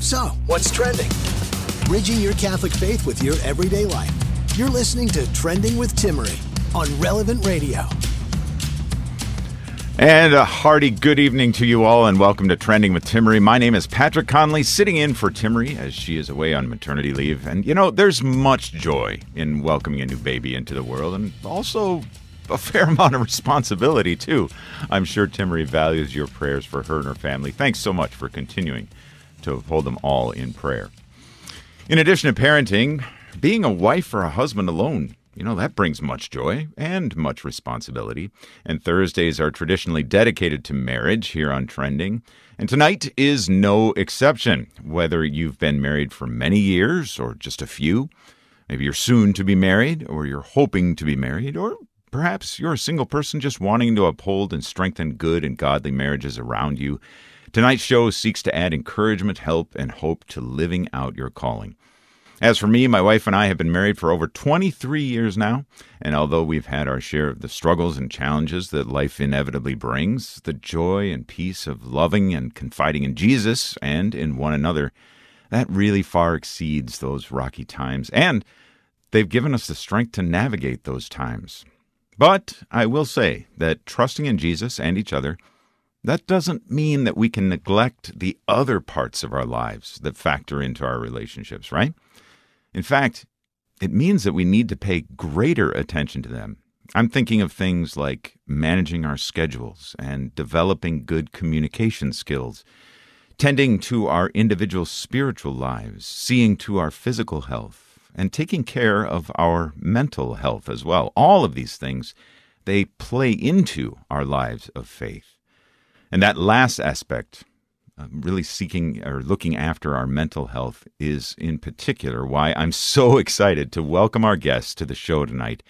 So, what's trending? Bridging your Catholic faith with your everyday life. You're listening to Trending with Timmerie on Relevant Radio. And a hearty good evening to you all, and welcome to Trending with Timmerie. My name is Patrick Conley, sitting in for Timmerie as she is away on maternity leave. And you know, there's much joy in welcoming a new baby into the world, and also a fair amount of responsibility, too. I'm sure Timmerie values your prayers for her and her family. Thanks so much for continuing to hold them all in prayer. In addition to parenting, being a wife or a husband alone, you know, that brings much joy and much responsibility. And Thursdays are traditionally dedicated to marriage here on Trending. And tonight is no exception. Whether you've been married for many years or just a few, maybe you're soon to be married or you're hoping to be married, or perhaps you're a single person just wanting to uphold and strengthen good and godly marriages around you. Tonight's show seeks to add encouragement, help, and hope to living out your calling. As for me, my wife and I have been married for over 23 years now, and although we've had our share of the struggles and challenges that life inevitably brings, the joy and peace of loving and confiding in Jesus and in one another, that really far exceeds those rocky times, and they've given us the strength to navigate those times. But I will say that trusting in Jesus and each other that doesn't mean that we can neglect the other parts of our lives that factor into our relationships, right? In fact, it means that we need to pay greater attention to them. I'm thinking of things like managing our schedules and developing good communication skills, tending to our individual spiritual lives, seeing to our physical health, and taking care of our mental health as well. All of these things, they play into our lives of faith. And that last aspect, uh, really seeking or looking after our mental health, is in particular why I'm so excited to welcome our guests to the show tonight.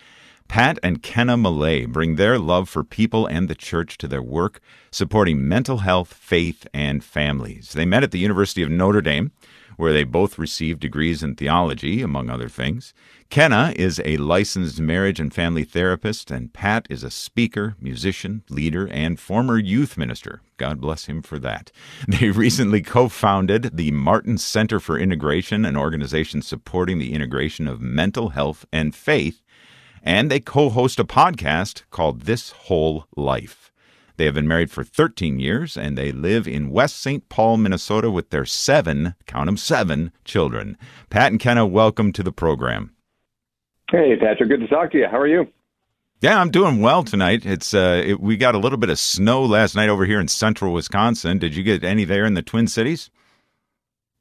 Pat and Kenna Millea bring their love for people and the church to their work, supporting mental health, faith, and families. They met at the University of Notre Dame, where they both received degrees in theology, among other things. Kenna is a licensed marriage and family therapist, and Pat is a speaker, musician, leader, and former youth minister. God bless him for that. They recently co founded the Martin Center for Integration, an organization supporting the integration of mental health and faith, and they co host a podcast called This Whole Life. They have been married for 13 years and they live in West St. Paul, Minnesota with their seven, count them seven, children. Pat and Kenna, welcome to the program. Hey, Patrick. Good to talk to you. How are you? Yeah, I'm doing well tonight. It's uh, it, we got a little bit of snow last night over here in central Wisconsin. Did you get any there in the Twin Cities?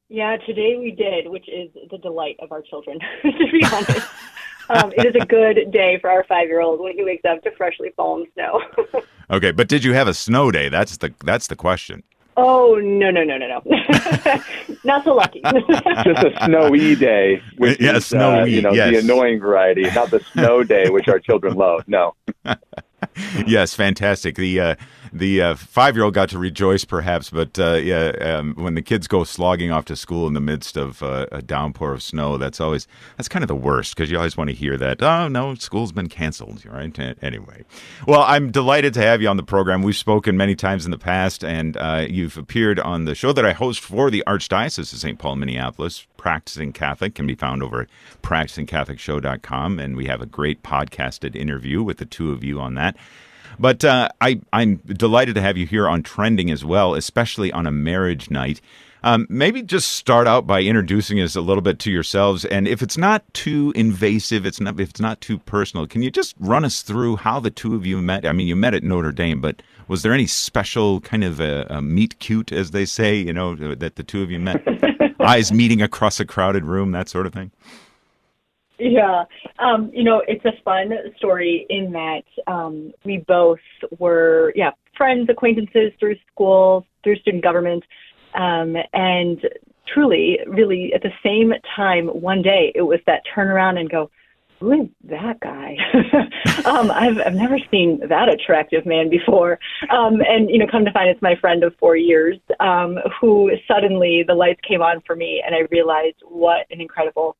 Yeah, today we did, which is the delight of our children. to be honest, um, it is a good day for our five-year-old when he wakes up to freshly fallen snow. okay, but did you have a snow day? That's the that's the question. Oh no no no no no! not so lucky. Just a snowy day, which yeah, is, snowy, uh, you know, yes. the annoying variety, not the snow day, which our children love. No. yes, fantastic. The uh, the uh, five year old got to rejoice, perhaps, but uh, yeah, um, when the kids go slogging off to school in the midst of uh, a downpour of snow, that's always that's kind of the worst because you always want to hear that. Oh no, school's been canceled, right? Anyway, well, I'm delighted to have you on the program. We've spoken many times in the past, and uh, you've appeared on the show that I host for the Archdiocese of St. Paul, Minneapolis. Practicing Catholic can be found over at practicingcatholicshow.com, and we have a great podcasted interview with the two of you on that. But uh, I, I'm delighted to have you here on Trending as well, especially on a marriage night. Um, maybe just start out by introducing us a little bit to yourselves, and if it's not too invasive, it's not if it's not too personal, can you just run us through how the two of you met? I mean, you met at Notre Dame, but was there any special kind of a, a meet cute, as they say, you know, that the two of you met? Eyes meeting across a crowded room, that sort of thing. Yeah, um, you know, it's a fun story in that um, we both were, yeah, friends, acquaintances through school, through student government, um, and truly, really, at the same time, one day, it was that turnaround and go, who is that guy? um, I've I've never seen that attractive man before. Um, and you know, come to find it's my friend of four years, um, who suddenly the lights came on for me, and I realized what an incredible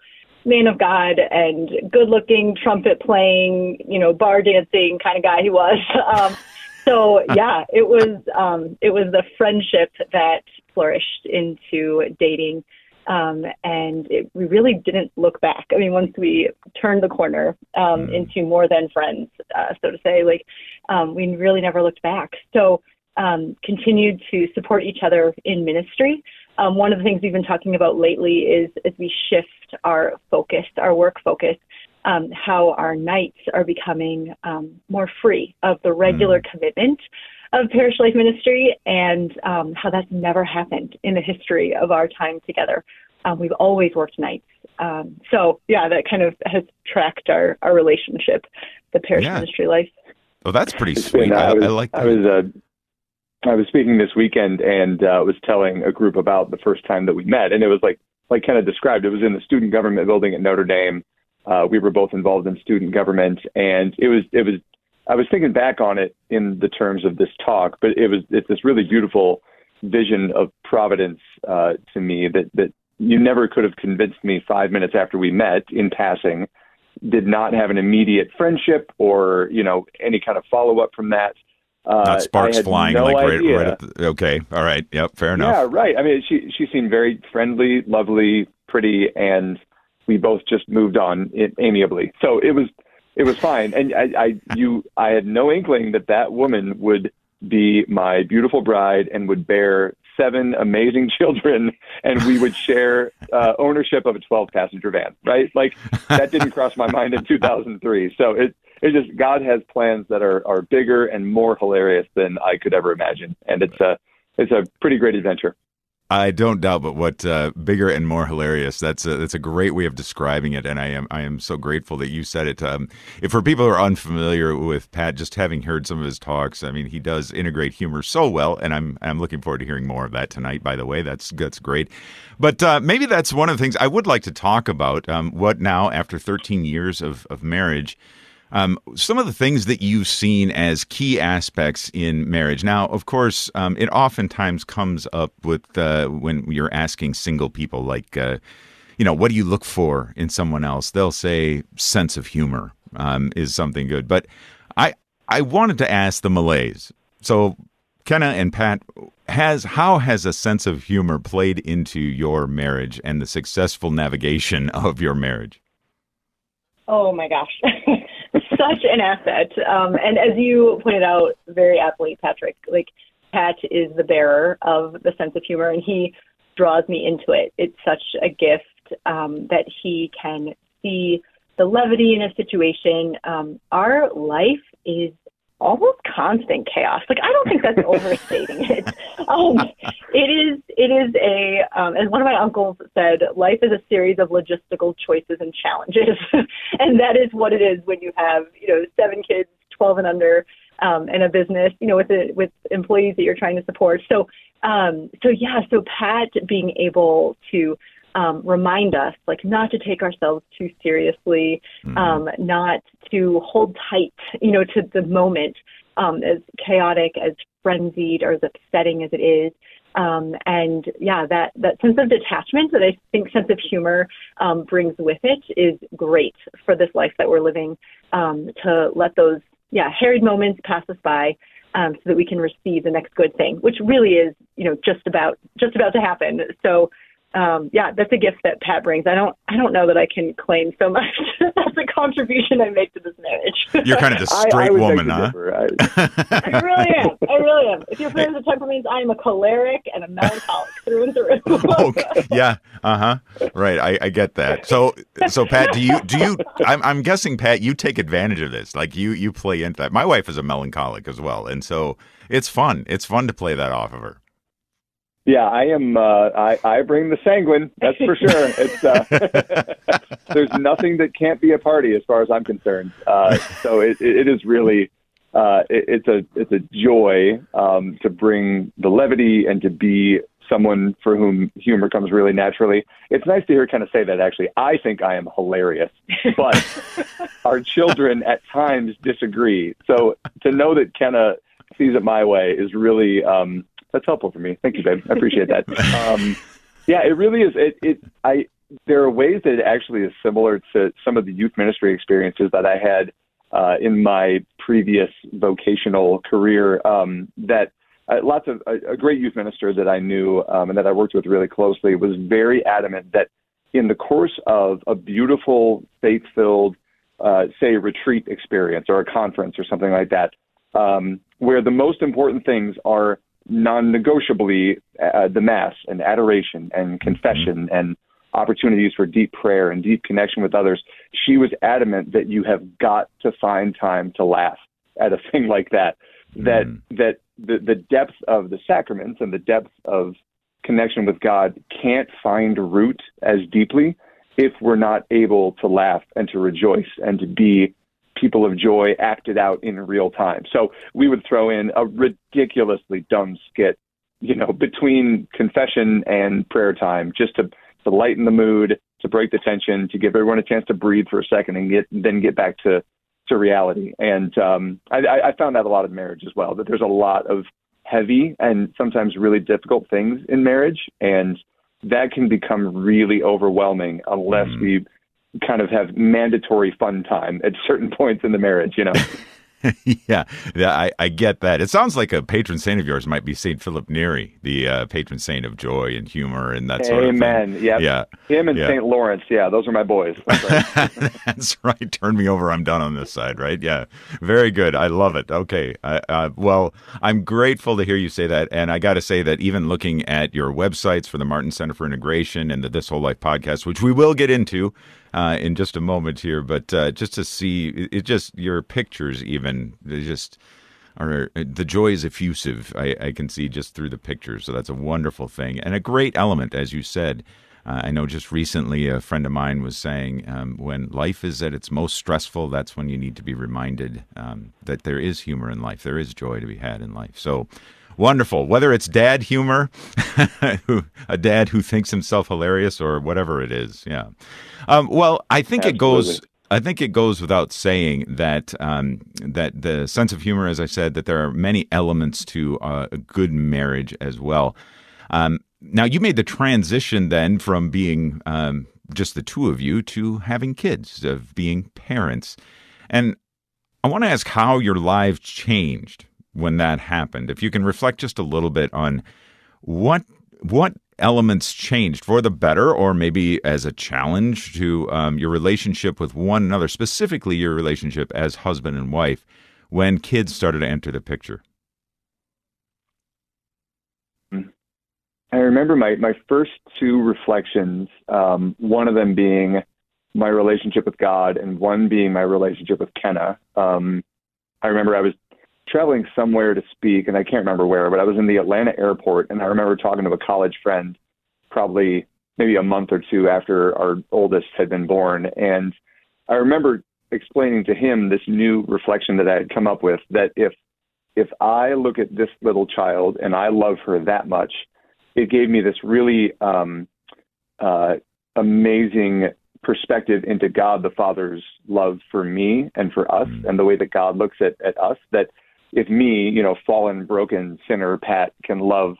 man of God and good-looking, trumpet-playing, you know, bar dancing kind of guy he was. Um, so yeah, it was um, it was the friendship that flourished into dating. Um, and it, we really didn't look back. I mean, once we turned the corner um, mm. into more than friends, uh, so to say, like um, we really never looked back. So um, continued to support each other in ministry. Um, one of the things we've been talking about lately is as we shift our focus, our work focus, um, how our nights are becoming um, more free of the regular mm. commitment of parish life ministry and um, how that's never happened in the history of our time together. Um, we've always worked nights. Um, so, yeah, that kind of has tracked our, our relationship, the parish yeah. ministry life. Oh, that's pretty sweet. I, I, was, I, like that. I was, uh, I was speaking this weekend and uh, was telling a group about the first time that we met, and it was like like Kenna described. It was in the student government building at Notre Dame. Uh, we were both involved in student government, and it was it was I was thinking back on it in the terms of this talk, but it was it's this really beautiful vision of providence uh, to me that that you never could have convinced me five minutes after we met in passing, did not have an immediate friendship or you know any kind of follow up from that. Uh, Not sparks flying no like right, right at the, okay, all right, yep, fair enough. Yeah, right. I mean, she she seemed very friendly, lovely, pretty, and we both just moved on amiably. So it was it was fine. And I, I you I had no inkling that that woman would be my beautiful bride and would bear seven amazing children and we would share uh, ownership of a 12 passenger van right? Like that didn't cross my mind in 2003 so it it just god has plans that are are bigger and more hilarious than i could ever imagine. And it's a it's a pretty great adventure I don't doubt, but what uh, bigger and more hilarious. That's a, that's a great way of describing it, and I am I am so grateful that you said it. Um, if for people who are unfamiliar with Pat, just having heard some of his talks, I mean, he does integrate humor so well, and I'm I'm looking forward to hearing more of that tonight. By the way, that's that's great. But uh, maybe that's one of the things I would like to talk about. Um, what now, after 13 years of of marriage? Um, some of the things that you've seen as key aspects in marriage. Now, of course, um, it oftentimes comes up with uh, when you're asking single people, like, uh, you know, what do you look for in someone else? They'll say sense of humor um, is something good. But I I wanted to ask the Milleas. So, Kenna and Pat, has how has a sense of humor played into your marriage and the successful navigation of your marriage? Oh my gosh. such an asset. Um, and as you pointed out very aptly, Patrick, like Pat is the bearer of the sense of humor, and he draws me into it. It's such a gift um, that he can see the levity in a situation. Um, our life is almost constant chaos. Like I don't think that's overstating it. Um, it is. It is a. Um, as one of my uncles said, life is a series of logistical choices and challenges, and that is what it is when you have you know seven kids, twelve and under, um, and a business. You know with the, with employees that you're trying to support. So um, so yeah. So Pat being able to um, remind us, like, not to take ourselves too seriously, mm-hmm. um, not to hold tight, you know, to the moment, um, as chaotic, as frenzied, or as upsetting as it is. Um, and yeah, that, that sense of detachment that I think sense of humor um, brings with it is great for this life that we're living. Um, to let those yeah harried moments pass us by, um, so that we can receive the next good thing, which really is you know just about just about to happen. So um, yeah, that's a gift that Pat brings. I don't, I don't know that I can claim so much as a contribution I make to this marriage. You're kind of the straight I, I woman, huh? I- I really am. I really am. If you're friends with temperaments, I am a choleric and a melancholic through and through. okay. Yeah. Uh huh. Right. I, I get that. So so Pat, do you do you? I'm I'm guessing Pat, you take advantage of this. Like you you play into that. My wife is a melancholic as well, and so it's fun. It's fun to play that off of her. Yeah, I am. Uh, I I bring the sanguine. That's for sure. It's uh, there's nothing that can't be a party as far as I'm concerned. Uh, so it, it is really uh, it, it's a it's a joy um, to bring the levity and to be someone for whom humor comes really naturally. It's nice to hear kind of say that. Actually, I think I am hilarious, but our children at times disagree. So to know that Kenna sees it my way is really um, that's helpful for me. Thank you, babe. I appreciate that. Um, yeah, it really is. It, it I there are ways that it actually is similar to some of the youth ministry experiences that I had uh, in my previous vocational career. Um, that uh, lots of a, a great youth minister that I knew um, and that I worked with really closely was very adamant that in the course of a beautiful, faith-filled, uh, say, retreat experience or a conference or something like that, um, where the most important things are non-negotiably uh, the mass and adoration and confession and opportunities for deep prayer and deep connection with others. She was adamant that you have got to find time to laugh at a thing like that. That Mm. that the the depth of the sacraments and the depth of connection with God can't find root as deeply if we're not able to laugh and to rejoice and to be people of joy acted out in real time. So we would throw in a ridiculously dumb skit, you know, between confession and prayer time just to, to lighten the mood, to break the tension, to give everyone a chance to breathe for a second and get then get back to to reality. And um, I, I found that a lot in marriage as well. That there's a lot of heavy and sometimes really difficult things in marriage, and that can become really overwhelming unless Mm. we kind of have mandatory fun time at certain points in the marriage. You know. yeah, yeah, I, I get that. It sounds like a patron saint of yours might be Saint Philip Neri, the uh, patron saint of joy and humor and that sort of thing. Amen. Yep. Yeah, Him and Yeah. St. Lawrence. Yeah, those are my boys. That's right. That's right. Turn me over. I'm done on this side, right? Yeah. Very good. I love it. Okay. I, uh, well, I'm grateful to hear you say that. And I got to say that even looking at your websites for the Martin Center for Integration and the This Whole Life podcast, which we will get into uh, in just a moment here, but uh, just to see it, just your pictures, even they just are the joy is effusive. I, I can see just through the pictures. So that's a wonderful thing and a great element, as you said. Uh, I know just recently a friend of mine was saying um, when life is at its most stressful, that's when you need to be reminded um, that there is humor in life. There is joy to be had in life. So wonderful. Whether it's dad humor, a dad who thinks himself hilarious, or whatever it is. Yeah. Um, well, I think it goes. I think it goes without saying that um, that the sense of humor, as I said, that there are many elements to uh, a good marriage as well. Um, now, you made the transition then from being um, just the two of you to having kids, of being parents, and I want to ask how your lives changed when that happened. If you can reflect just a little bit on what what elements changed for the better, or maybe as a challenge to um, your relationship with one another, specifically your relationship as husband and wife, when kids started to enter the picture. I remember my, my first two reflections, um, one of them being my relationship with God and one being my relationship with Kenna. Um, I remember I was traveling somewhere to speak, and I can't remember where, but I was in the Atlanta airport, and I remember talking to a college friend probably maybe a month or two after our oldest had been born. And I remember explaining to him this new reflection that I had come up with that if if I look at this little child and I love her that much, it gave me this really um, uh, amazing perspective into God the Father's love for me and for us, Mm. and the way that God looks at, at us. That if me, you know, fallen, broken sinner Pat can love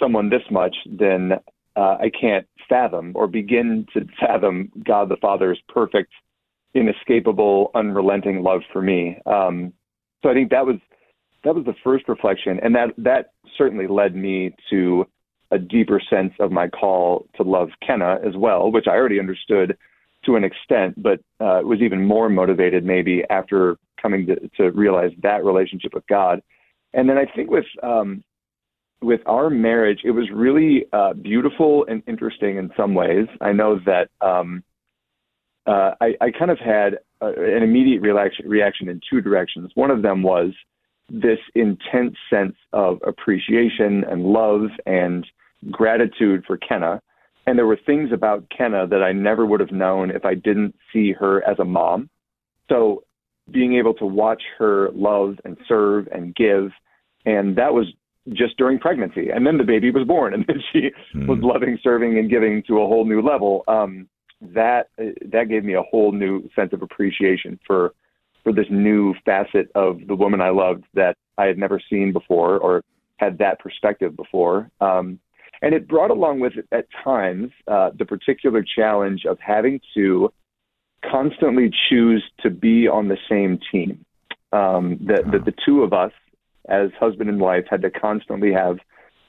someone this much, then uh, I can't fathom or begin to fathom God the Father's perfect, inescapable, unrelenting love for me. Um, so I think that was that was the first reflection, and that that certainly led me to a deeper sense of my call to love Kenna as well, which I already understood to an extent, but uh, was even more motivated maybe after coming to, to realize that relationship with God. And then I think with um, with our marriage, it was really uh, beautiful and interesting in some ways. I know that um, uh, I, I kind of had a, an immediate reaction, reaction in two directions. One of them was this intense sense of appreciation and love and gratitude for Kenna. And there were things about Kenna that I never would have known if I didn't see her as a mom. So being able to watch her love and serve and give, and that was just during pregnancy. And then the baby was born, and then she mm. was loving, serving, and giving to a whole new level. Um, that that gave me a whole new sense of appreciation for for this new facet of the woman I loved that I had never seen before or had that perspective before. Um, and it brought along with it at times uh, the particular challenge of having to constantly choose to be on the same team. Um, that, that the two of us, as husband and wife, had to constantly have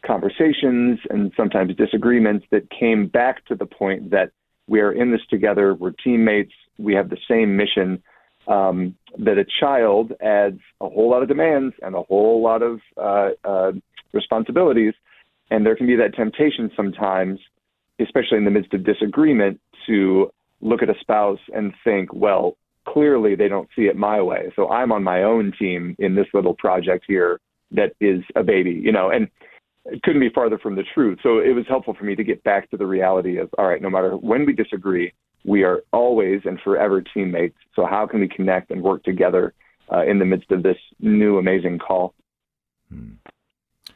conversations and sometimes disagreements that came back to the point that we are in this together, we're teammates, we have the same mission. Um, that a child adds a whole lot of demands and a whole lot of uh, uh, responsibilities, and there can be that temptation sometimes, especially in the midst of disagreement, to look at a spouse and think, well, clearly they don't see it my way. So I'm on my own team in this little project here that is a baby, you know, and it couldn't be farther from the truth. So it was helpful for me to get back to the reality of, all right, no matter when we disagree, we are always and forever teammates. So how can we connect and work together uh, in the midst of this new amazing call? Hmm.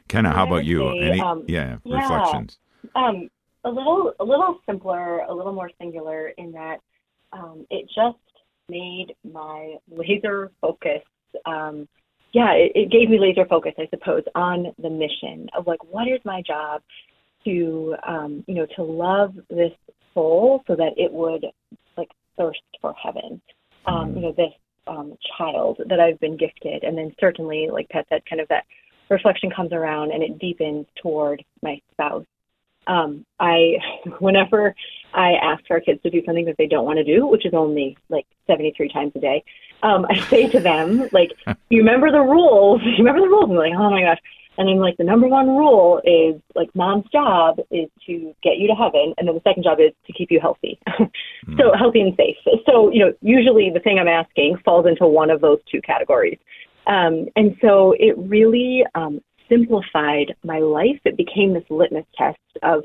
Kenna, how about you? Say, Any um, yeah, yeah, reflections? Um, a little a little simpler, a little more singular in that um, it just made my laser focus. Um, yeah, it, it gave me laser focus, I suppose, on the mission of like what is my job to um, you know to love this soul so that it would like thirst for heaven. Um, you know this um, child that I've been gifted, and then certainly, like Pat said, kind of that reflection comes around and it deepens toward my spouse um, I, whenever I ask our kids to do something that they don't want to do, which is only like 73 times a day, um, I say to them, like, you remember the rules? You remember the rules? And they're like, oh my gosh. And I'm like, the number one rule is like mom's job is to get you to heaven. And then the second job is to keep you healthy. mm. So healthy and safe. So, you know, usually the thing I'm asking falls into one of those two categories. Um, and so it really um, simplified my life. It became this litmus test of,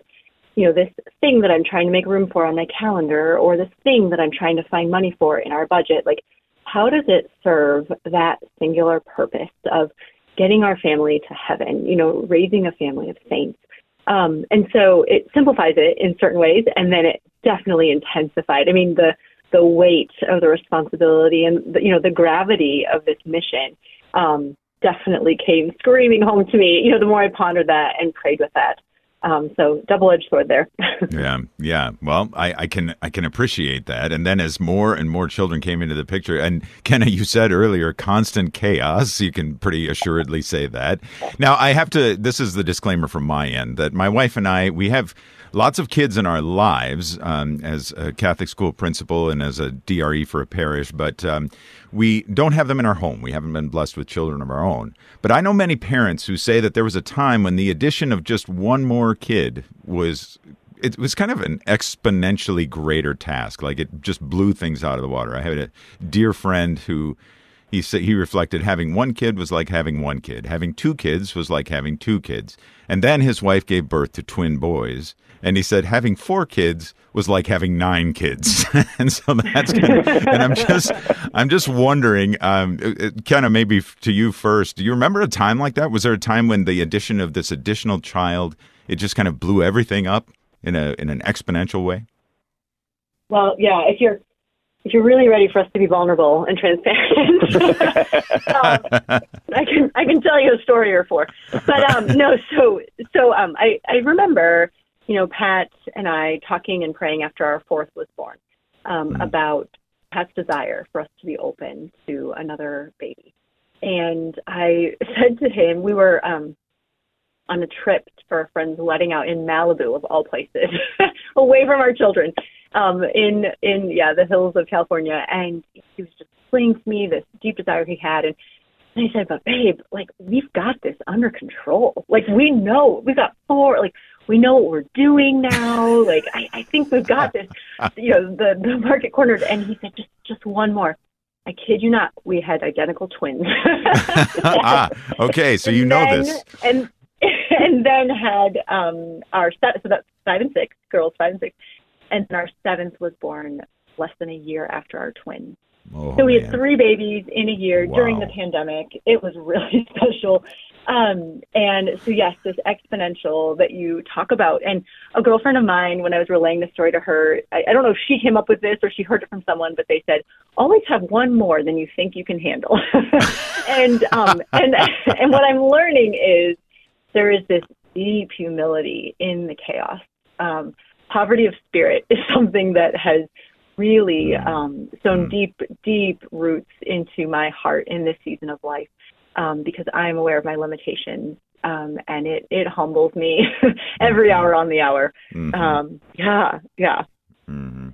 you know, this thing that I'm trying to make room for on my calendar or this thing that I'm trying to find money for in our budget. Like, how does it serve that singular purpose of getting our family to heaven, you know, raising a family of saints? Um, and so it simplifies it in certain ways, and then it definitely intensified. I mean, the the weight of the responsibility and the, you know the gravity of this mission um, definitely came screaming home to me, you know, the more I pondered that and prayed with that. Um, so double-edged sword there. yeah, yeah. Well, I, I, can I can appreciate that. And then as more and more children came into the picture, and Kenna, you said earlier, constant chaos. You can pretty assuredly say that. Now, I have to. This is the disclaimer from my end that my wife and I we have lots of kids in our lives um, as a Catholic school principal and as a DRE for a parish, but um, we don't have them in our home. We haven't been blessed with children of our own. But I know many parents who say that there was a time when the addition of just one more kid was it was kind of an exponentially greater task. Like it just blew things out of the water. I had a dear friend who he said he reflected having one kid was like having one kid. Having two kids was like having two kids. And then his wife gave birth to twin boys. And he said having four kids was like having nine kids. and so that's kind of, and I'm just I'm just wondering, um, kind of maybe to you first. Do you remember a time like that? Was there a time when the addition of this additional child it just kind of blew everything up in a in an exponential way? Well, yeah. If you're if you're really ready for us to be vulnerable and transparent, um, I can I can tell you a story or four. But um, no, so so um, I I remember you know Pat and I talking and praying after our fourth was born um, mm-hmm. about Pat's desire for us to be open to another baby, and I said to him we were um, on a trip for a friend's wedding out in Malibu, of all places, away from our children, um, in in yeah the hills of California. And he was just explaining to me this deep desire he had, and and I said, but babe, like we've got this under control. Like we know we've got four. Like we know what we're doing now. Like I, I think we've got this. You know, the the market cornered. And he said, just just one more. I kid you not, we had identical twins. ah, okay, so you know then, this. And and then had um our se- so that's five and six girls, five and six, and then our seventh was born less than a year after our twin. Oh, so we man. had three babies in a year during the pandemic. It was really special. Um, and so yes, this exponential that you talk about. And a girlfriend of mine, when I was relaying the story to her, I, I don't know if she came up with this or she heard it from someone, but they said, always have one more than you think you can handle. and um, and and what I'm learning is there is this deep humility in the chaos. Um, poverty of spirit is something that has really um, sown Mm. deep, deep roots into my heart in this season of life um, because I'm aware of my limitations. Um, and it, it humbles me every hour on the hour. Mhm. Um, yeah, yeah. Mhm.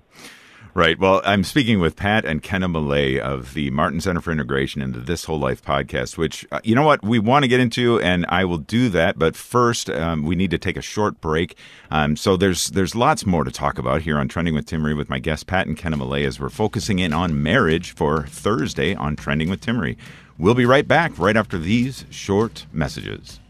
Right. Well, I'm speaking with Pat and Kenna Millea of the Martin Center for Integration and the This Whole Life podcast, which, uh, you know what, we want to get into, and I will do that. But first, um, we need to take a short break. Um, so there's there's lots more to talk about here on Trending with Timmerie with my guests, Pat and Kenna Millea, as we're focusing in on marriage for Thursday on Trending with Timmerie. We'll be right back right after these short messages.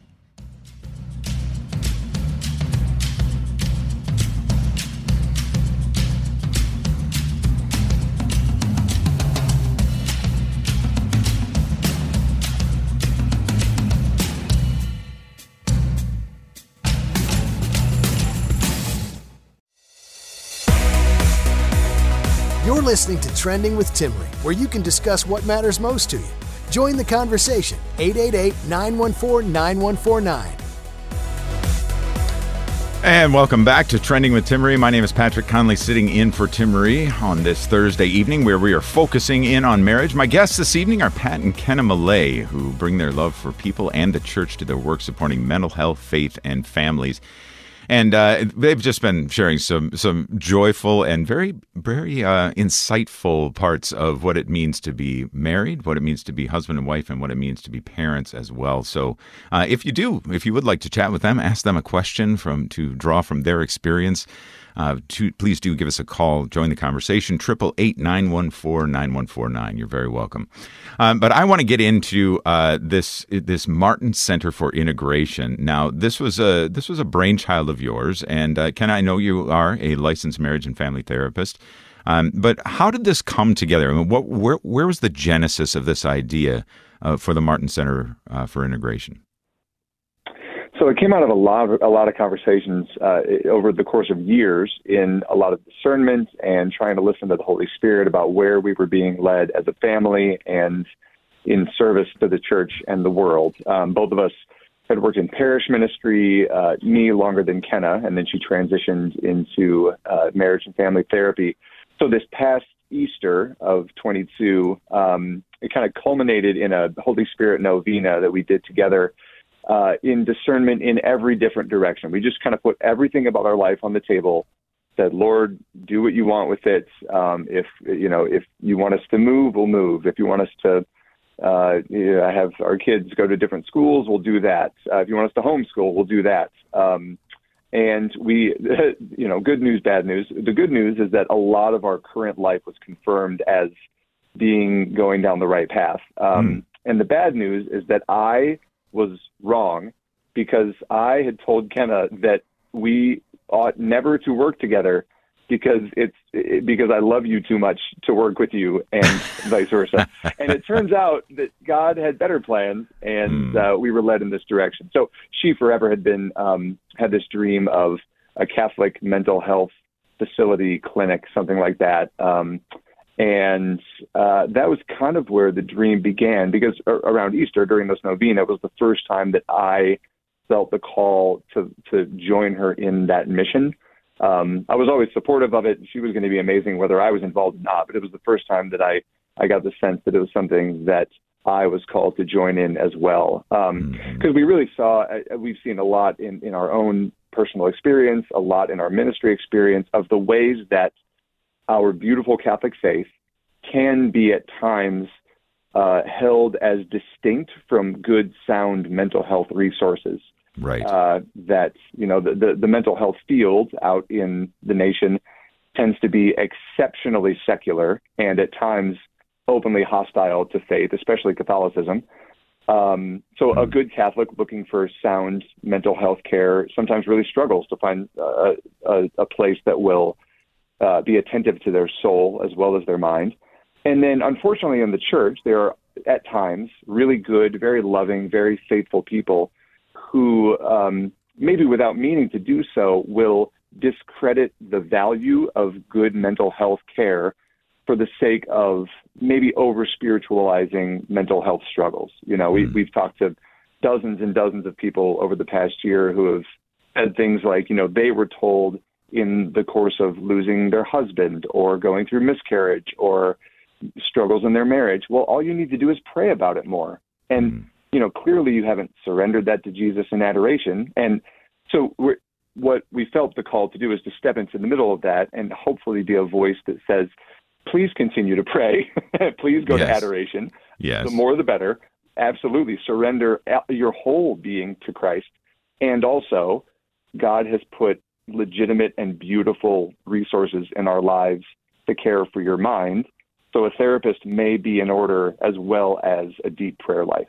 You're listening to Trending with Timmerie, where you can discuss what matters most to you. Join the conversation 888 914 9149. And welcome back to Trending with Tim Timmerie. My name is Patrick Conley, sitting in for Tim Timmerie on this Thursday evening where we are focusing in on marriage. My guests this evening are Pat and Kenna Millea, who bring their love for people and the church to their work supporting mental health, faith, and families. And uh, they've just been sharing some some joyful and very very uh, insightful parts of what it means to be married, what it means to be husband and wife, and what it means to be parents as well. So, uh, if you do, if you would like to chat with them, ask them a question from to draw from their experience. Uh, to, please do give us a call. Join the conversation. Triple eight nine one four nine one four nine. You're very welcome. Um, but I want to get into uh, this this Martin Center for Integration. Now, this was a this was a brainchild of yours, and uh, Ken, I know you are a licensed marriage and family therapist. Um, but how did this come together? I mean, what where where was the genesis of this idea uh, for the Martin Center uh, for Integration? So it came out of a lot of, a lot of conversations uh, over the course of years in a lot of discernment and trying to listen to the Holy Spirit about where we were being led as a family and in service to the church and the world. Um, both of us had worked in parish ministry, uh, me longer than Kenna, and then she transitioned into uh, marriage and family therapy. So this past Easter of 22, um, it kind of culminated in a Holy Spirit novena that we did together uh, in discernment in every different direction. We just kind of put everything about our life on the table. Said, Lord, do what you want with it. Um, if you know, if you want us to move, we'll move. If you want us to uh, you know, have our kids go to different schools, we'll do that. Uh, if you want us to homeschool, we'll do that. Um, and we, you know, good news, bad news. The good news is that a lot of our current life was confirmed as being going down the right path. Um, And the bad news is that I was wrong because I had told Kenna that we ought never to work together because it's it, because I love you too much to work with you and vice versa. And it turns out that God had better plans and uh, we were led in this direction. So she forever had been um, had this dream of a Catholic mental health facility clinic, something like that. Um, and uh, that was kind of where the dream began because around Easter during this novena it was the first time that I felt the call to to join her in that mission. Um, I was always supportive of it. She was going to be amazing whether I was involved or not, but it was the first time that I I got the sense that it was something that I was called to join in as well. Because um, mm-hmm. we really saw, uh, we've seen a lot in, in our own personal experience, a lot in our ministry experience of the ways that our beautiful Catholic faith can be at times uh, held as distinct from good, sound mental health resources. Right. Uh, that you know the, the the mental health field out in the nation tends to be exceptionally secular and at times openly hostile to faith, especially Catholicism. Um, so a hmm. good Catholic looking for sound mental health care sometimes really struggles to find uh, a, a, place that will uh, be attentive to their soul as well as their mind. And then, unfortunately, in the church, there are at times really good, very loving, very faithful people who, um, maybe without meaning to do so, will discredit the value of good mental health care for the sake of maybe over spiritualizing mental health struggles. You know, we, mm. we've talked to dozens and dozens of people over the past year who have said things like, you know, they were told in the course of losing their husband or going through miscarriage or struggles in their marriage. Well, all you need to do is pray about it more. And, mm. you know, clearly you haven't surrendered that to Jesus in adoration. And so what we felt the call to do is to step into the middle of that and hopefully be a voice that says, please continue to pray. please go yes. to adoration. Yes. The more the better. Absolutely. Surrender your whole being to Christ. And also, God has put legitimate and beautiful resources in our lives to care for your mind. So a therapist may be in order as well as a deep prayer life.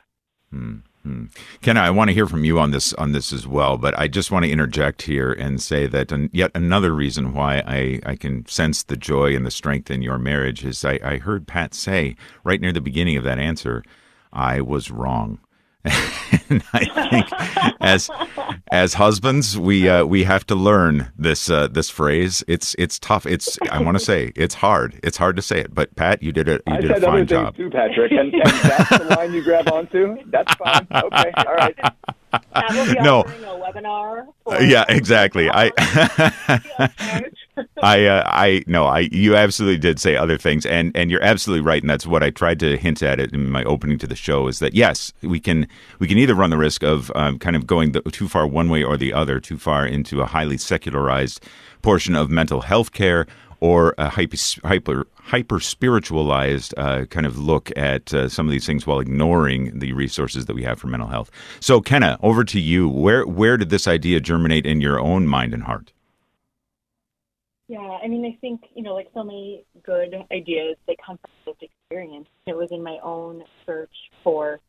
Hmm. Hmm. Ken, I want to hear from you on this on this as well, but I just want to interject here and say that an, yet another reason why I, I can sense the joy and the strength in your marriage is I, I heard Pat say right near the beginning of that answer, I was wrong. and I think as as husbands, we uh, we have to learn this uh, this phrase. It's it's tough. It's I want to say it's hard. It's hard to say it. But Pat, you did it. You I did a fine job. too, Patrick. And, and that's the line you grab onto. That's fine. Okay. All right. no. webinar. yeah, exactly. I I, uh, I, no, I, you absolutely did say other things, and and you're absolutely right, and that's what I tried to hint at it in my opening to the show is that yes, we can we can either run the risk of um, kind of going the, too far one way or the other, too far into a highly secularized portion of mental health care, or a hyper hyper, hyper spiritualized uh, kind of look at uh, some of these things while ignoring the resources that we have for mental health. So, Kenna, over to you. Where where did this idea germinate in your own mind and heart? Yeah, I mean, I think, you know, like so many good ideas, they come from lived experience. It was in my own search for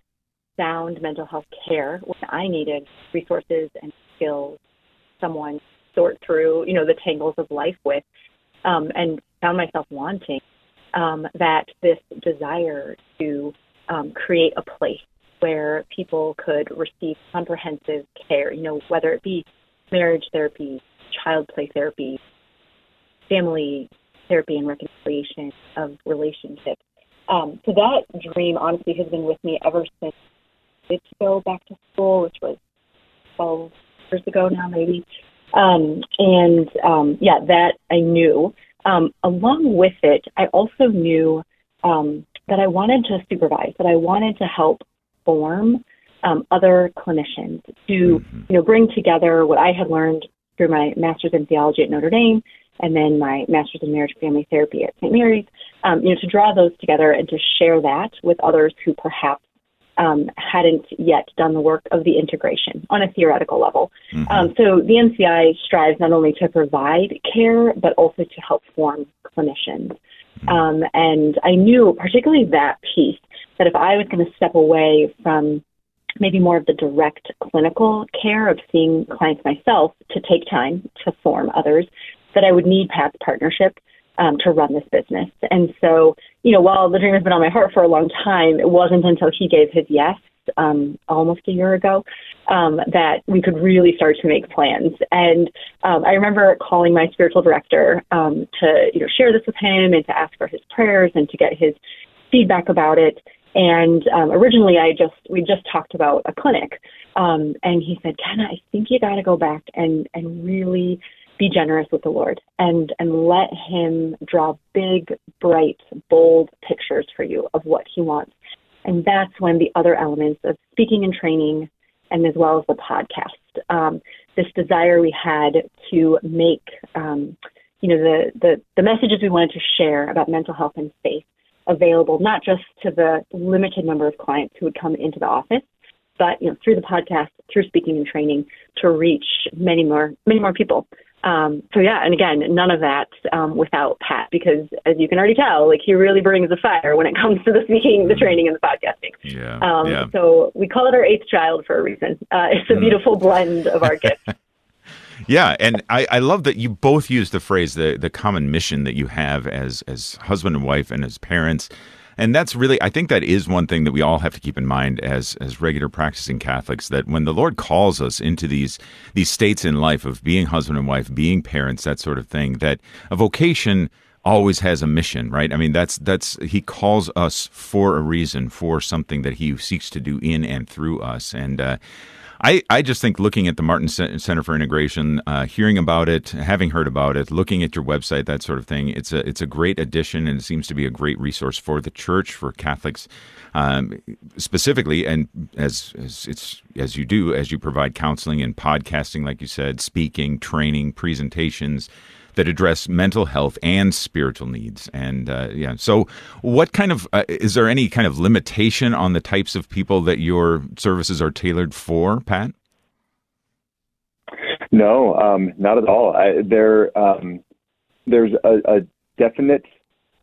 sound mental health care when I needed resources and skills, someone sort through, you know, the tangles of life with, um, and found myself wanting um, that this desire to um, create a place where people could receive comprehensive care, you know, whether it be marriage therapy, child play therapy, family therapy and reconciliation of relationships. Um, so that dream honestly has been with me ever since I did go back to school, which was 12 years ago now, maybe. Um, and um, yeah, that I knew. Um, along with it, I also knew um, that I wanted to supervise, that I wanted to help form um, other clinicians to, mm-hmm. you know, bring together what I had learned through my master's in theology at Notre Dame and then my master's in marriage family therapy at St. Mary's, um, you know, to draw those together and to share that with others who perhaps um, hadn't yet done the work of the integration on a theoretical level. Mm-hmm. Um, so the MCI strives not only to provide care, but also to help form clinicians. Mm-hmm. Um, and I knew, particularly that piece, that if I was going to step away from maybe more of the direct clinical care of seeing clients myself to take time to form others, that I would need Pat's partnership um, to run this business. And so, you know, while the dream has been on my heart for a long time, it wasn't until he gave his yes um, almost a year ago um, that we could really start to make plans. And um, I remember calling my spiritual director um, to, you know, share this with him and to ask for his prayers and to get his feedback about it. And um, originally, I just we just talked about a clinic, um, and he said, "Kenna, I think you got to go back and and really be generous with the Lord and and let Him draw big, bright, bold pictures for you of what He wants. And that's when the other elements of speaking and training, and as well as the podcast, um, this desire we had to make, um, you know, the, the the messages we wanted to share about mental health and faith available not just to the limited number of clients who would come into the office, but you know, through the podcast, through speaking and training, to reach many more many more people. Um, so yeah, and again, none of that um, without Pat, because as you can already tell, like he really brings the fire when it comes to the speaking, the training, and the podcasting. Yeah. Um, yeah. So we call it our eighth child for a reason. Uh, it's a beautiful blend of our gifts. Yeah, and I, I love that you both use the phrase the the common mission that you have as as husband and wife and as parents. And that's really I think that is one thing that we all have to keep in mind as as regular practicing Catholics that when the Lord calls us into these these states in life of being husband and wife, being parents, that sort of thing, that a vocation always has a mission, right? I mean, that's that's he calls us for a reason, for something that he seeks to do in and through us. And uh, I, I just think looking at the Martin Center for Integration, uh, hearing about it, having heard about it, looking at your website, that sort of thing, it's a it's a great addition, and it seems to be a great resource for the church for Catholics um, specifically. And as, as it's as you do, as you provide counseling and podcasting, like you said, speaking, training, presentations that address mental health and spiritual needs. And uh, yeah, so what kind of uh, is there any kind of limitation on the types of people that your services are tailored for, Pat? No, um, not at all. I, there, um, there's a, a definite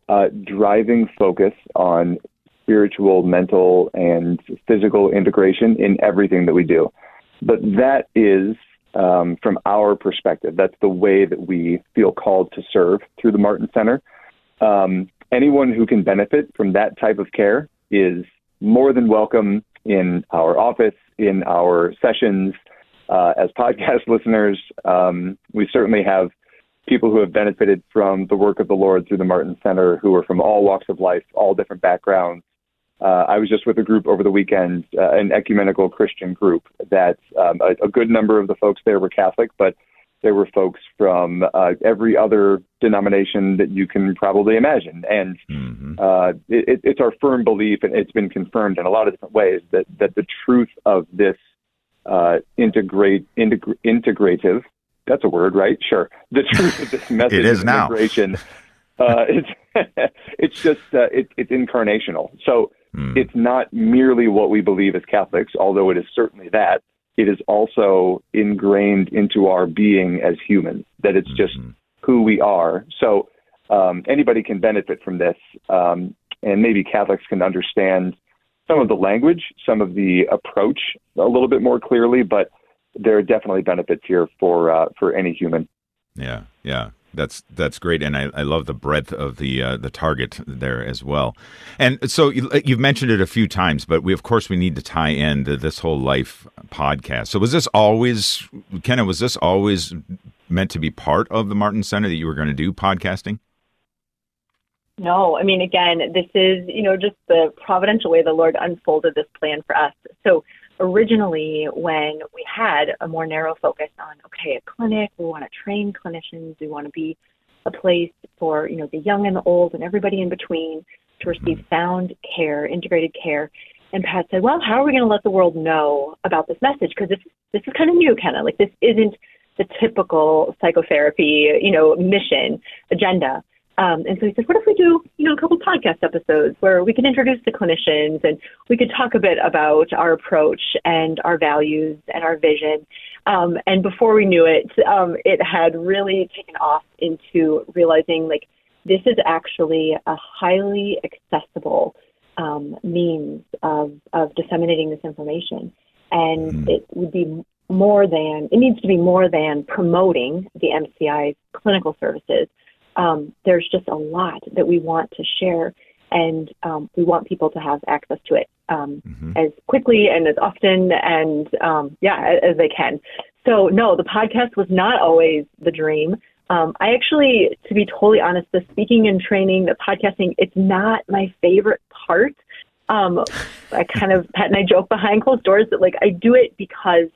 uh, driving focus on spiritual, mental, and physical integration in everything that we do. But that is um, from our perspective. That's the way that we feel called to serve through the Martin Center. Um, anyone who can benefit from that type of care is more than welcome in our office, in our sessions. Uh, as podcast listeners, um, we certainly have people who have benefited from the work of the Lord through the Martin Center who are from all walks of life, all different backgrounds, uh, I was just with a group over the weekend, uh, an ecumenical Christian group that um, a, a, good number of the folks there were Catholic, but there were folks from uh, every other denomination that you can probably imagine. And mm-hmm. Uh, it, it's our firm belief, and it's been confirmed in a lot of different ways, that, that the truth of this uh, integrate, integ- integrative, that's a word, right? Sure. The truth of this message it is of now. integration. Uh, it's it's just uh, it, it's incarnational. So Mm. It's not merely what we believe as Catholics, although it is certainly that. It is also ingrained into our being as humans, that it's just mm-hmm. who we are. So um, anybody can benefit from this, um, and maybe Catholics can understand some of the language, some of the approach a little bit more clearly, but there are definitely benefits here for uh, for any human. Yeah, yeah. That's that's great, and I, I love the breadth of the uh, the target there as well. And so you, have mentioned it a few times, but we of course we need to tie in this whole life podcast. So was this always, Kenna? Was this always meant to be part of the Martin Center that you were going to do podcasting? No, I mean, again, this is you know just the providential way the Lord unfolded this plan for us. So originally when we had a more narrow focus on okay a clinic we want to train clinicians we want to be a place for you know the young and the old and everybody in between to receive sound care integrated care. And pat said well how are we going to let the world know about this message? Because this this is kind of new kind of like this isn't the typical psychotherapy you know mission agenda um, and so he said, what if we do, you know, a couple podcast episodes where we can introduce the clinicians and we could talk a bit about our approach and our values and our vision. Um, and before we knew it, um, it had really taken off into realizing like this is actually a highly accessible um, means of, of disseminating this information. And mm-hmm. it would be more than, it needs to be more than promoting the MCI's clinical services um, there's just a lot that we want to share, and um, we want people to have access to it um, mm-hmm. as quickly and as often and um, yeah as they can. So no, the podcast was not always the dream. Um, I actually, to be totally honest, the speaking and training, the podcasting, it's not my favorite part. Um, I kind of Pat and I joke behind closed doors that like I do it because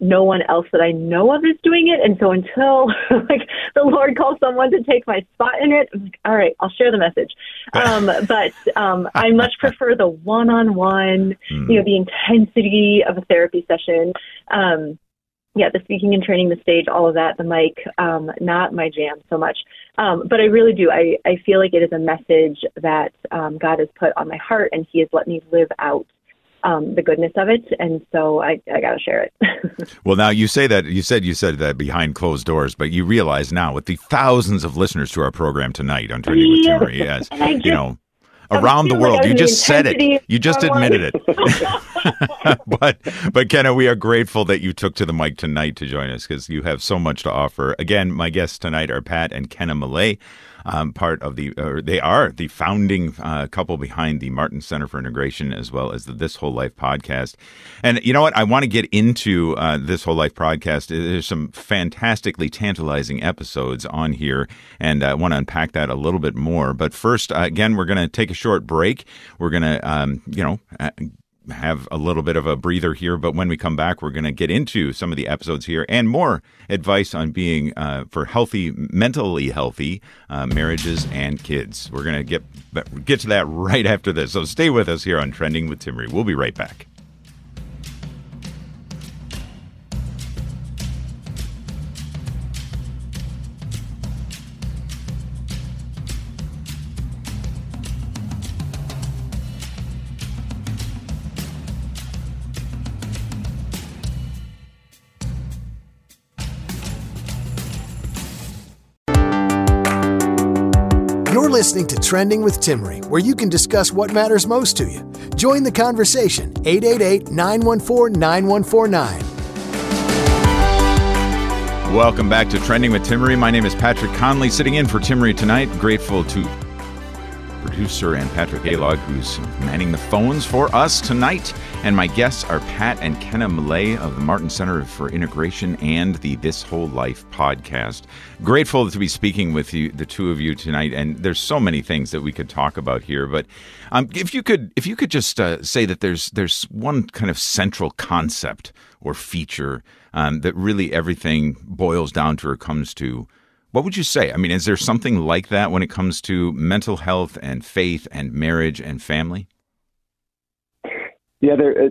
no one else that I know of is doing it. And so until like the Lord calls someone to take my spot in it, I'm like, all right, I'll share the message. Um, but um, I much prefer the one-on-one, mm. you know, the intensity of a therapy session. Um, yeah, the speaking and training, the stage, all of that, the mic, um, not my jam so much. Um, but I really do. I, I feel like it is a message that um, God has put on my heart and He has let me live out um, the goodness of it, and so I, I got to share it. well, now you say that you said you said that behind closed doors, but you realize now with the thousands of listeners to our program tonight on Trending with Timmerie, yes, just, you know, around the world. Like you just said it. You just admitted it. but but Kenna, we are grateful that you took to the mic tonight to join us because you have so much to offer. Again, my guests tonight are Pat and Kenna Millea um, part of the, or they are the founding uh, couple behind the Martin Center for Integration, as well as the This Whole Life podcast. And you know what? I want to get into uh, This Whole Life podcast. There's some fantastically tantalizing episodes on here, and I want to unpack that a little bit more. But first, uh, again, we're going to take a short break. We're going to, um, you know, uh, have a little bit of a breather here, but when we come back, we're going to get into some of the episodes here and more advice on being uh, for healthy, mentally healthy uh, marriages and kids. We're going to get get to that right after this. So stay with us here on Trending with Timmerie. We'll be right back. Trending with Timmerie, where you can discuss what matters most to you. Join the conversation 888 914 9149. Welcome back to Trending with Timmerie. My name is Patrick Conley, sitting in for Timmerie tonight. Grateful to producer and Patrick Alog, who's manning the phones for us tonight. And my guests are Pat and Kenna Millea of the Martin Center for Integration and the This Whole Life podcast. Grateful to be speaking with you, the two of you tonight. And there's so many things that we could talk about here, but um, if you could, if you could just uh, say that there's there's one kind of central concept or feature um, that really everything boils down to or comes to what would you say? I mean, is there something like that when it comes to mental health and faith and marriage and family? Yeah, there.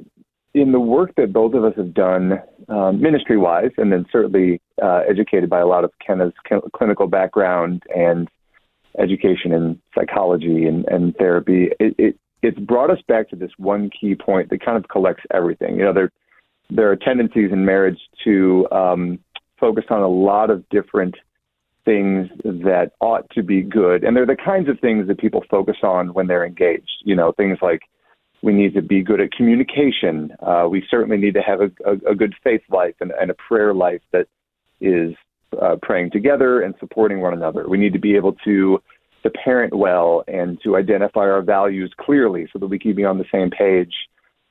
In the work that both of us have done, um, ministry-wise, and then certainly uh, educated by a lot of Kenna's clinical background and education in psychology and, and therapy, it, it, it's brought us back to this one key point that kind of collects everything. You know, there there are tendencies in marriage to um, focus on a lot of different things that ought to be good. And they're the kinds of things that people focus on when they're engaged. You know, things like we need to be good at communication. Uh, we certainly need to have a, a, a good faith life and, and, a prayer life that is uh, praying together and supporting one another. We need to be able to to parent well and to identify our values clearly so that we can be on the same page.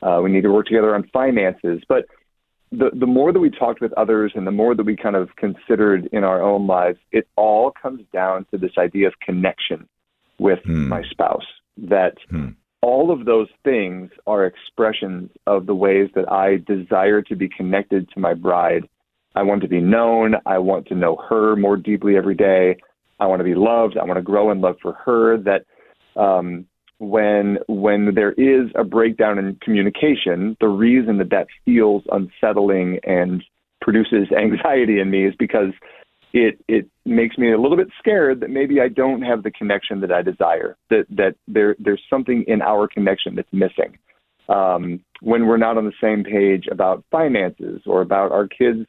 Uh, we need to work together on finances, but the the more that we talked with others and the more that we kind of considered in our own lives, it all comes down to this idea of connection with hmm. my spouse. That hmm. all of those things are expressions of the ways that I desire to be connected to my bride. I want to be known. I want to know her more deeply every day. I want to be loved. I want to grow in love for her. That um, when when there is a breakdown in communication, the reason that that feels unsettling and produces anxiety in me is because it it makes me a little bit scared that maybe I don't have the connection that I desire. That that there there's something in our connection that's missing. Um, when we're not on the same page about finances or about our kids'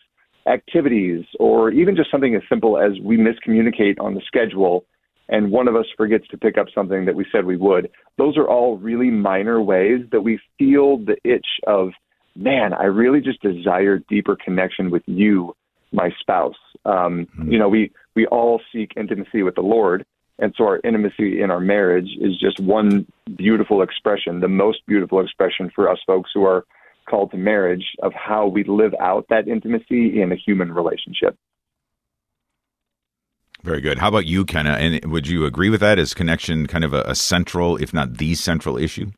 activities, or even just something as simple as we miscommunicate on the schedule and one of us forgets to pick up something that we said we would. Those are all really minor ways that we feel the itch of, man, I really just desire deeper connection with you, my spouse. Um, mm-hmm. You know, we, we all seek intimacy with the Lord. And so our intimacy in our marriage is just one beautiful expression, the most beautiful expression for us folks who are called to marriage of how we live out that intimacy in a human relationship. Very good. How about you, Kenna? And would you agree with that? Is connection kind of a, a central, if not the central issue?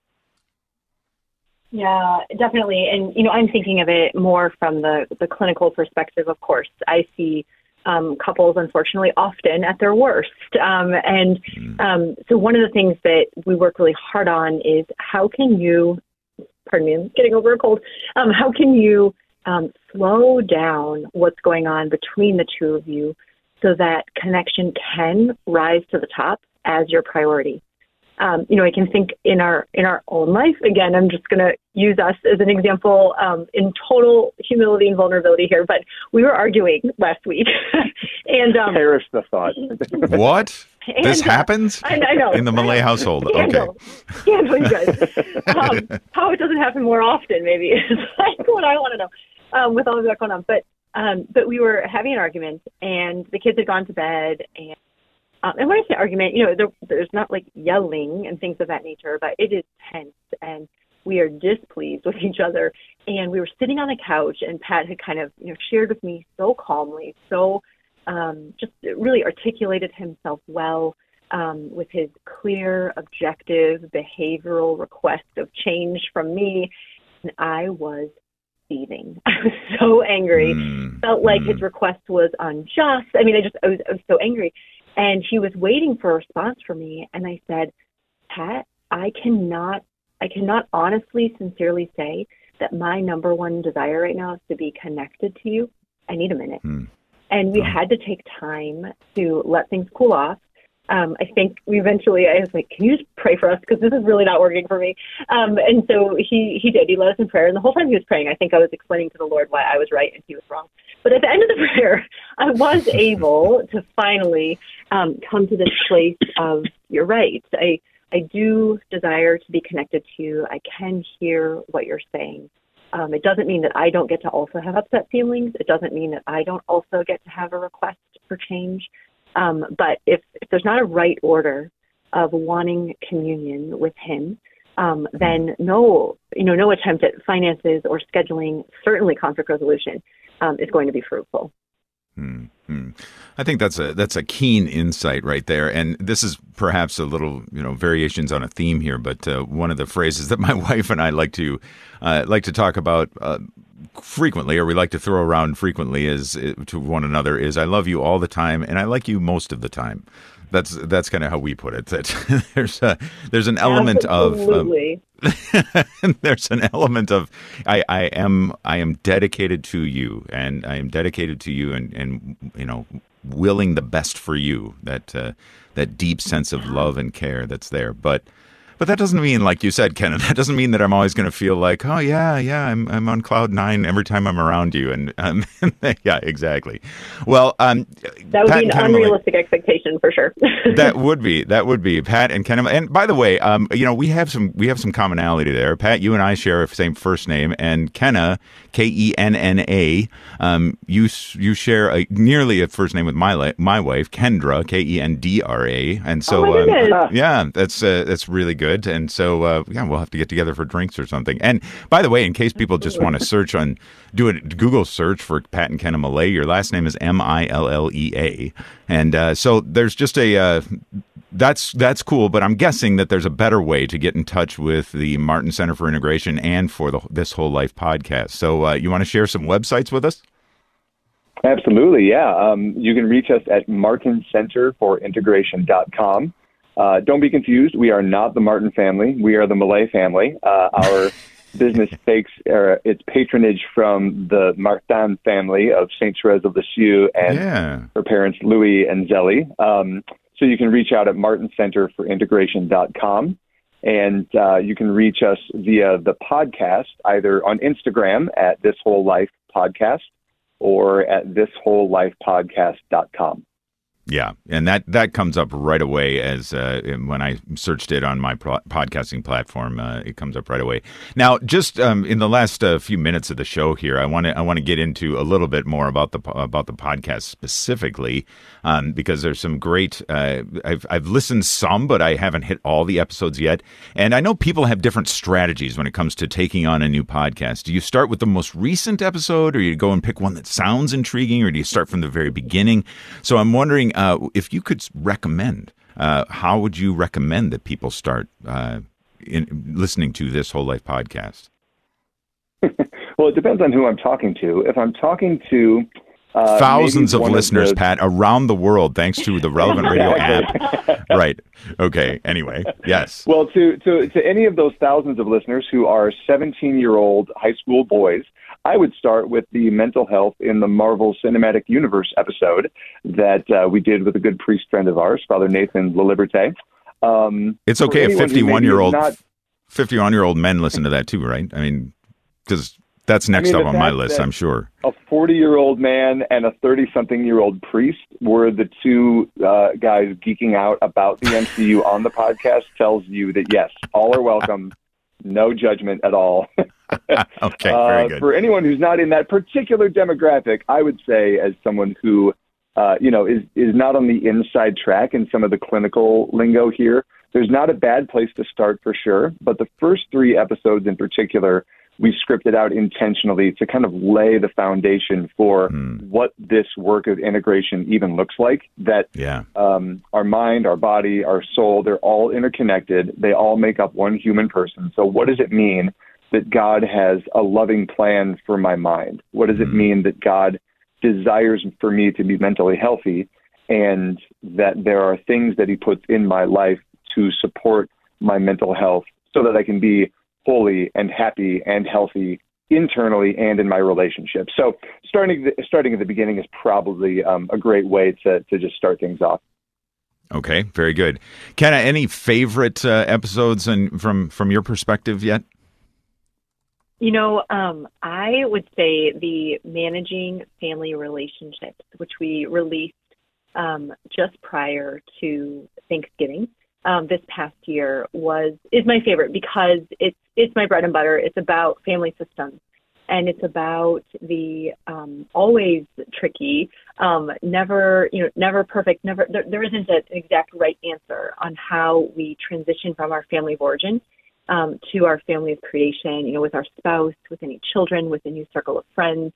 Yeah, definitely. And you know, I'm thinking of it more from the the clinical perspective. Of course, I see um, couples, unfortunately, often at their worst. Um, and um, so, one of the things that we work really hard on is how can you, pardon me, I'm getting over a cold. Um, how can you um, slow down what's going on between the two of you so that connection can rise to the top as your priority? um, you know, I can think in our in our own life. Again, I'm just going to use us as an example um, in total humility and vulnerability here. But we were arguing last week, and um, Perish the thought. What? And, this uh, happens I, I know in the Millea household. Okay. Scandal. Scandal, you guys. um, how it doesn't happen more often, maybe is like what I want to know um, with all of that going on. But um, but we were having an argument, and the kids had gone to bed, and um, and when I say argument, you know, there, there's not like yelling and things of that nature, but it is tense, and we are displeased with each other. And we were sitting on the couch, and Pat had kind of you know shared with me so calmly, so um, just really articulated himself well um, with his clear, objective, behavioral request of change from me. And I was seething. I was so angry. Mm, Felt like mm. his request was unjust. I mean, I just, I was, I was so angry. And he was waiting for a response from me. And I said, Pat, I cannot, I cannot honestly, sincerely say that my number one desire right now is to be connected to you. I need a minute. Hmm. And we Oh. had to take time to let things cool off. Um, I think we eventually, I was like, can you just pray for us? Because this is really not working for me. Um, and so he, he did. He led us in prayer. And the whole time he was praying, I think I was explaining to the Lord why I was right and he was wrong. But at the end of the prayer, I was able to finally um, come to this place of, you're right. I, I do desire to be connected to you. I can hear what you're saying. Um, it doesn't mean that I don't get to also have upset feelings. It doesn't mean that I don't also get to have a request for change. Um, but if, if there's not a right order of wanting communion with Him, um, then no, you know, no attempt at finances or scheduling, certainly conflict resolution, um, is going to be fruitful. Hmm, hmm. I think that's a that's a keen insight right there, and this is perhaps a little you know variations on a theme here, but uh, one of the phrases that my wife and I like to uh, like to talk about uh, frequently, or we like to throw around frequently, is uh, to one another is "I love you all the time" and "I like you most of the time." That's that's kind of how we put it. That there's a there's an element of um, there's an element of I, I am I am dedicated to you and I am dedicated to you and, and you know willing the best for you that uh, that deep sense of love and care that's there but but that doesn't mean like you said Ken that doesn't mean that I'm always going to feel like oh yeah yeah I'm I'm on cloud 9 every time I'm around you and um, yeah exactly well um that would Pat be an unrealistic expectation for sure. that would be that would be Pat and Ken. And by the way, um, you know we have some we have some commonality there. Pat, you and I share a same first name, and Kenna, K E N N A. Um, you you share a nearly a first name with my my wife, Kendra, K E N D R A. And so oh um, yeah, that's uh, that's really good. And so uh, yeah, we'll have to get together for drinks or something. And by the way, in case people just want to search on do a Google search for Pat and Kenna Millea, your last name is M I L L E A, and uh, so there's just a. Uh, that's that's cool, but I'm guessing that there's a better way to get in touch with the Martin Center for Integration and for the this whole life podcast. So uh, you want to share some websites with us? Absolutely, yeah. Um, you can reach us at martincenterforintegration.com. Uh, don't be confused. We are not the Martin family. We are the Millea family. Uh, our business takes uh, its patronage from the Martin family of Saint Therese of Lisieux and yeah. her parents, Louis and Zelie. Um, so you can reach out at martincenterforintegration.com. And uh, you can reach us via the podcast, either on Instagram at This Whole Life Podcast or at thiswholelifepodcast.com. Yeah, and that that comes up right away as uh, when I searched it on my pro- podcasting platform. Uh, it comes up right away. Now, just um, in the last uh, few minutes of the show here, I want to I want to get into a little bit more about the about the podcast specifically um, because there's some great. Uh, I've I've listened some, but I haven't hit all the episodes yet, and I know people have different strategies when it comes to taking on a new podcast. Do you start with the most recent episode, or you go and pick one that sounds intriguing, or do you start from the very beginning? So I'm wondering uh, if you could recommend. Uh, how would you recommend that people start uh, in listening to this whole life podcast? Well, it depends on who I'm talking to. If I'm talking to uh, thousands of listeners, the- Pat, around the world, thanks to the Relevant Radio app. Right. Okay. Anyway, yes. Well, to, to, to any of those thousands of listeners who are 17 year old high school boys, I would start with the mental health in the Marvel Cinematic Universe episode that uh, we did with a good priest friend of ours, Father Nathan LaLiberte. Um, It's okay if anyone who maybe 51 year old not- 51 year old men listen to that too, right? I mean, because that's next mean, up on my list, I'm sure. a 40 year old man and a 30 something year old priest were the two uh, guys geeking out about the MCU on the podcast tells you that yes, all are welcome, no judgment at all. Okay, Uh, very good. For anyone who's not in that particular demographic, I would say as someone who, uh, you know, is is not on the inside track in some of the clinical lingo here. There's not a bad place to start for sure, but the first three episodes in particular, we scripted out intentionally to kind of lay the foundation for Hmm. what this work of integration even looks like. That Yeah. um, our mind, our body, our soul, they're all interconnected. They all make up one human person. So, what does it mean that God has a loving plan for my mind? What does it mean that God desires for me to be mentally healthy and that there are things that He puts in my life to support my mental health so that I can be holy and happy and healthy internally and in my relationship. So starting starting at the beginning is probably um, a great way to to just start things off. Okay, very good. Kenna, any favorite uh, episodes and from from your perspective yet? You know, um, I would say the managing family relationships, which we released um, just prior to Thanksgiving um, this past year, was is my favorite because it's it's my bread and butter. It's about family systems, and it's about the um, always tricky, um, never you know never perfect, never there, there isn't an exact right answer on how we transition from our family of origin um, to our family of creation, you know, with our spouse, with any children, with a new circle of friends.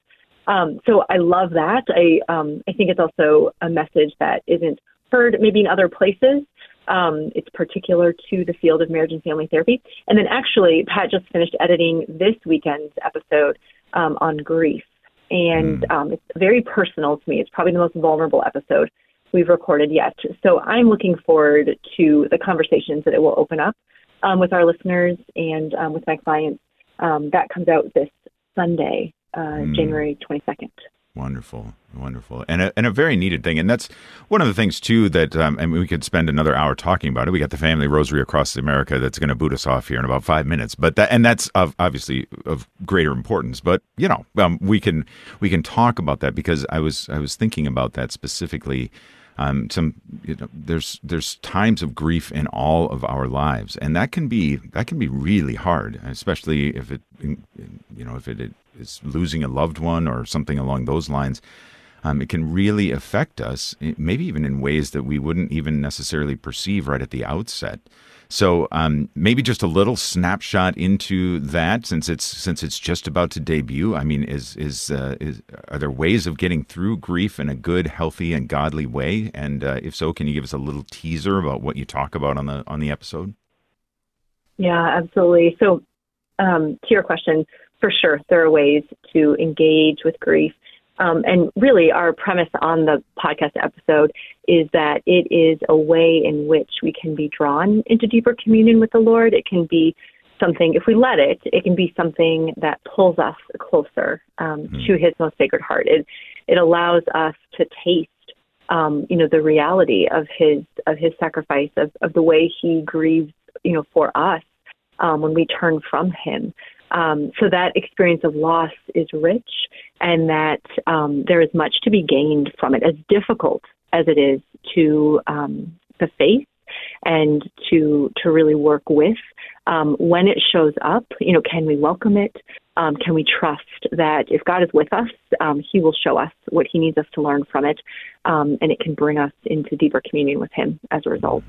Um, so I love that. I um, I think it's also a message that isn't heard maybe in other places. Um, it's particular to the field of marriage and family therapy. And then actually, Pat just finished editing this weekend's episode um, on grief, and um, it's very personal to me. It's probably the most vulnerable episode we've recorded yet. So I'm looking forward to the conversations that it will open up um, with our listeners and um, with my clients. Um, that comes out this Sunday, uh, January 22nd. Wonderful, wonderful, and a, and a very needed thing, and that's one of the things too that um, I mean we could spend another hour talking about it. We got the family rosary across America that's going to boot us off here in about five minutes, but that and that's of, obviously of greater importance. But you know, um, we can we can talk about that because I was I was thinking about that specifically. Um, some you know, there's there's times of grief in all of our lives, and that can be that can be really hard, especially if it you know if it is losing a loved one or something along those lines. Um, it can really affect us, eh, maybe even in ways that we wouldn't even necessarily perceive right at the outset. So um, maybe just a little snapshot into that, since it's since it's just about to debut. I mean, is is uh, is are there ways of getting through grief in a good, healthy, and godly way? And uh, if so, can you give us a little teaser about what you talk about on the on the episode? Yeah, absolutely. So, um, to your question, for sure, there are ways to engage with grief. Um, and really, our premise on the podcast episode is that it is a way in which we can be drawn into deeper communion with the Lord. It can be something, if we let it, it can be something that pulls us closer um, to His most sacred heart. It it allows us to taste, um, you know, the reality of His of His sacrifice, of of the way He grieves, you know, for us um, when we turn from Him. Um, so that experience of loss is rich, and that um, there is much to be gained from it. As difficult as it is to um, the faith and to to really work with, um, when it shows up, you know, can we welcome it? Um, can we trust that if God is with us, um, He will show us what He needs us to learn from it, um, and it can bring us into deeper communion with Him as a result.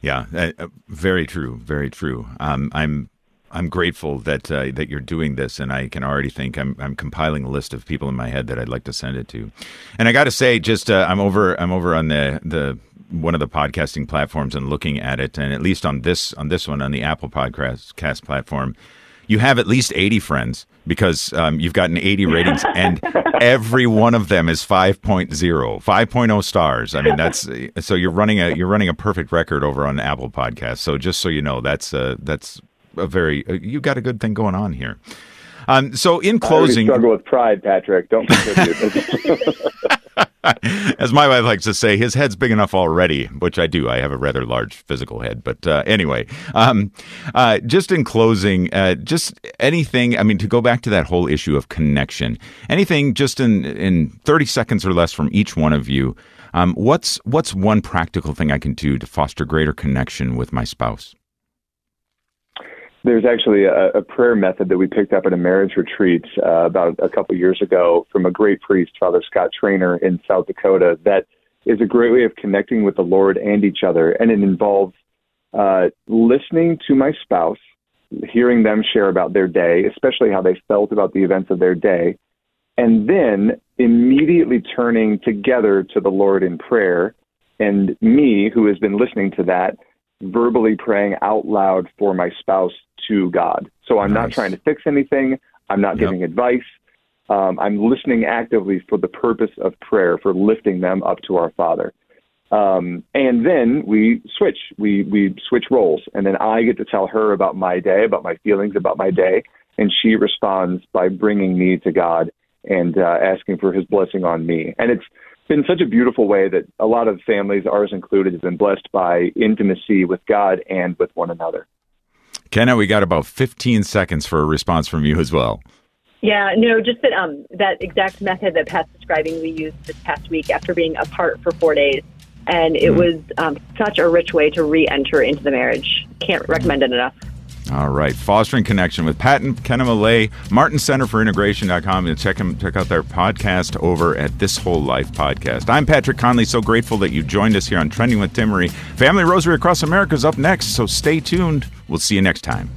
Yeah, uh, uh, very true, very true. Um, I'm I'm grateful that uh, that you're doing this, and I can already think I'm I'm compiling a list of people in my head that I'd like to send it to. And I got to say, just uh, I'm over I'm over on the the one of the podcasting platforms and looking at it, and at least on this on this one on the Apple Podcast platform, you have at least 80 friends because um, you've gotten 80 ratings and every one of them is 5.0 5.0 stars i mean that's so you're running a you're running a perfect record over on apple podcast so just so you know that's uh, that's a very uh, you got a good thing going on here um, so in closing struggle with pride patrick don't As my wife likes to say, his head's big enough already, which I do. I have a rather large physical head. But uh, anyway, um, uh, just in closing, uh, just anything, I mean, to go back to that whole issue of connection, anything just in, in 30 seconds or less from each one of you, um, what's, what's one practical thing I can do to foster greater connection with my spouse? There's actually a, a, prayer method that we picked up at a marriage retreat uh, about a couple years ago from a great priest, Father Scott Traynor in South Dakota, that is a great way of connecting with the Lord and each other. And it involves uh, listening to my spouse, hearing them share about their day, especially how they felt about the events of their day, and then immediately turning together to the Lord in prayer. And me, who has been listening to that, verbally praying out loud for my spouse to God. So I'm nice. not trying to fix anything. I'm not yep. giving advice. Um, I'm listening actively for the purpose of prayer, for lifting them up to our Father. Um, and then we switch. We we switch roles, and then I get to tell her about my day, about my feelings about my day, and she responds by bringing me to God and uh, asking for His blessing on me. And it's been such a beautiful way that a lot of families, ours included, have been blessed by intimacy with God and with one another. Kenna, we got about 15 seconds for a response from you as well. Yeah, no, just that um, that exact method that Pat's describing we used this past week after being apart for four days. And it mm was um, such a rich way to re enter into the marriage. Can't recommend it enough. All right. Fostering Connection with Pat and Kenna Millea, Martin Center for Integration.com. And check, them, check out their podcast over at This Whole Life podcast. I'm Patrick Conley. So grateful that you joined us here on Trending with Timmerie. Family Rosary Across America is up next, so stay tuned. We'll see you next time.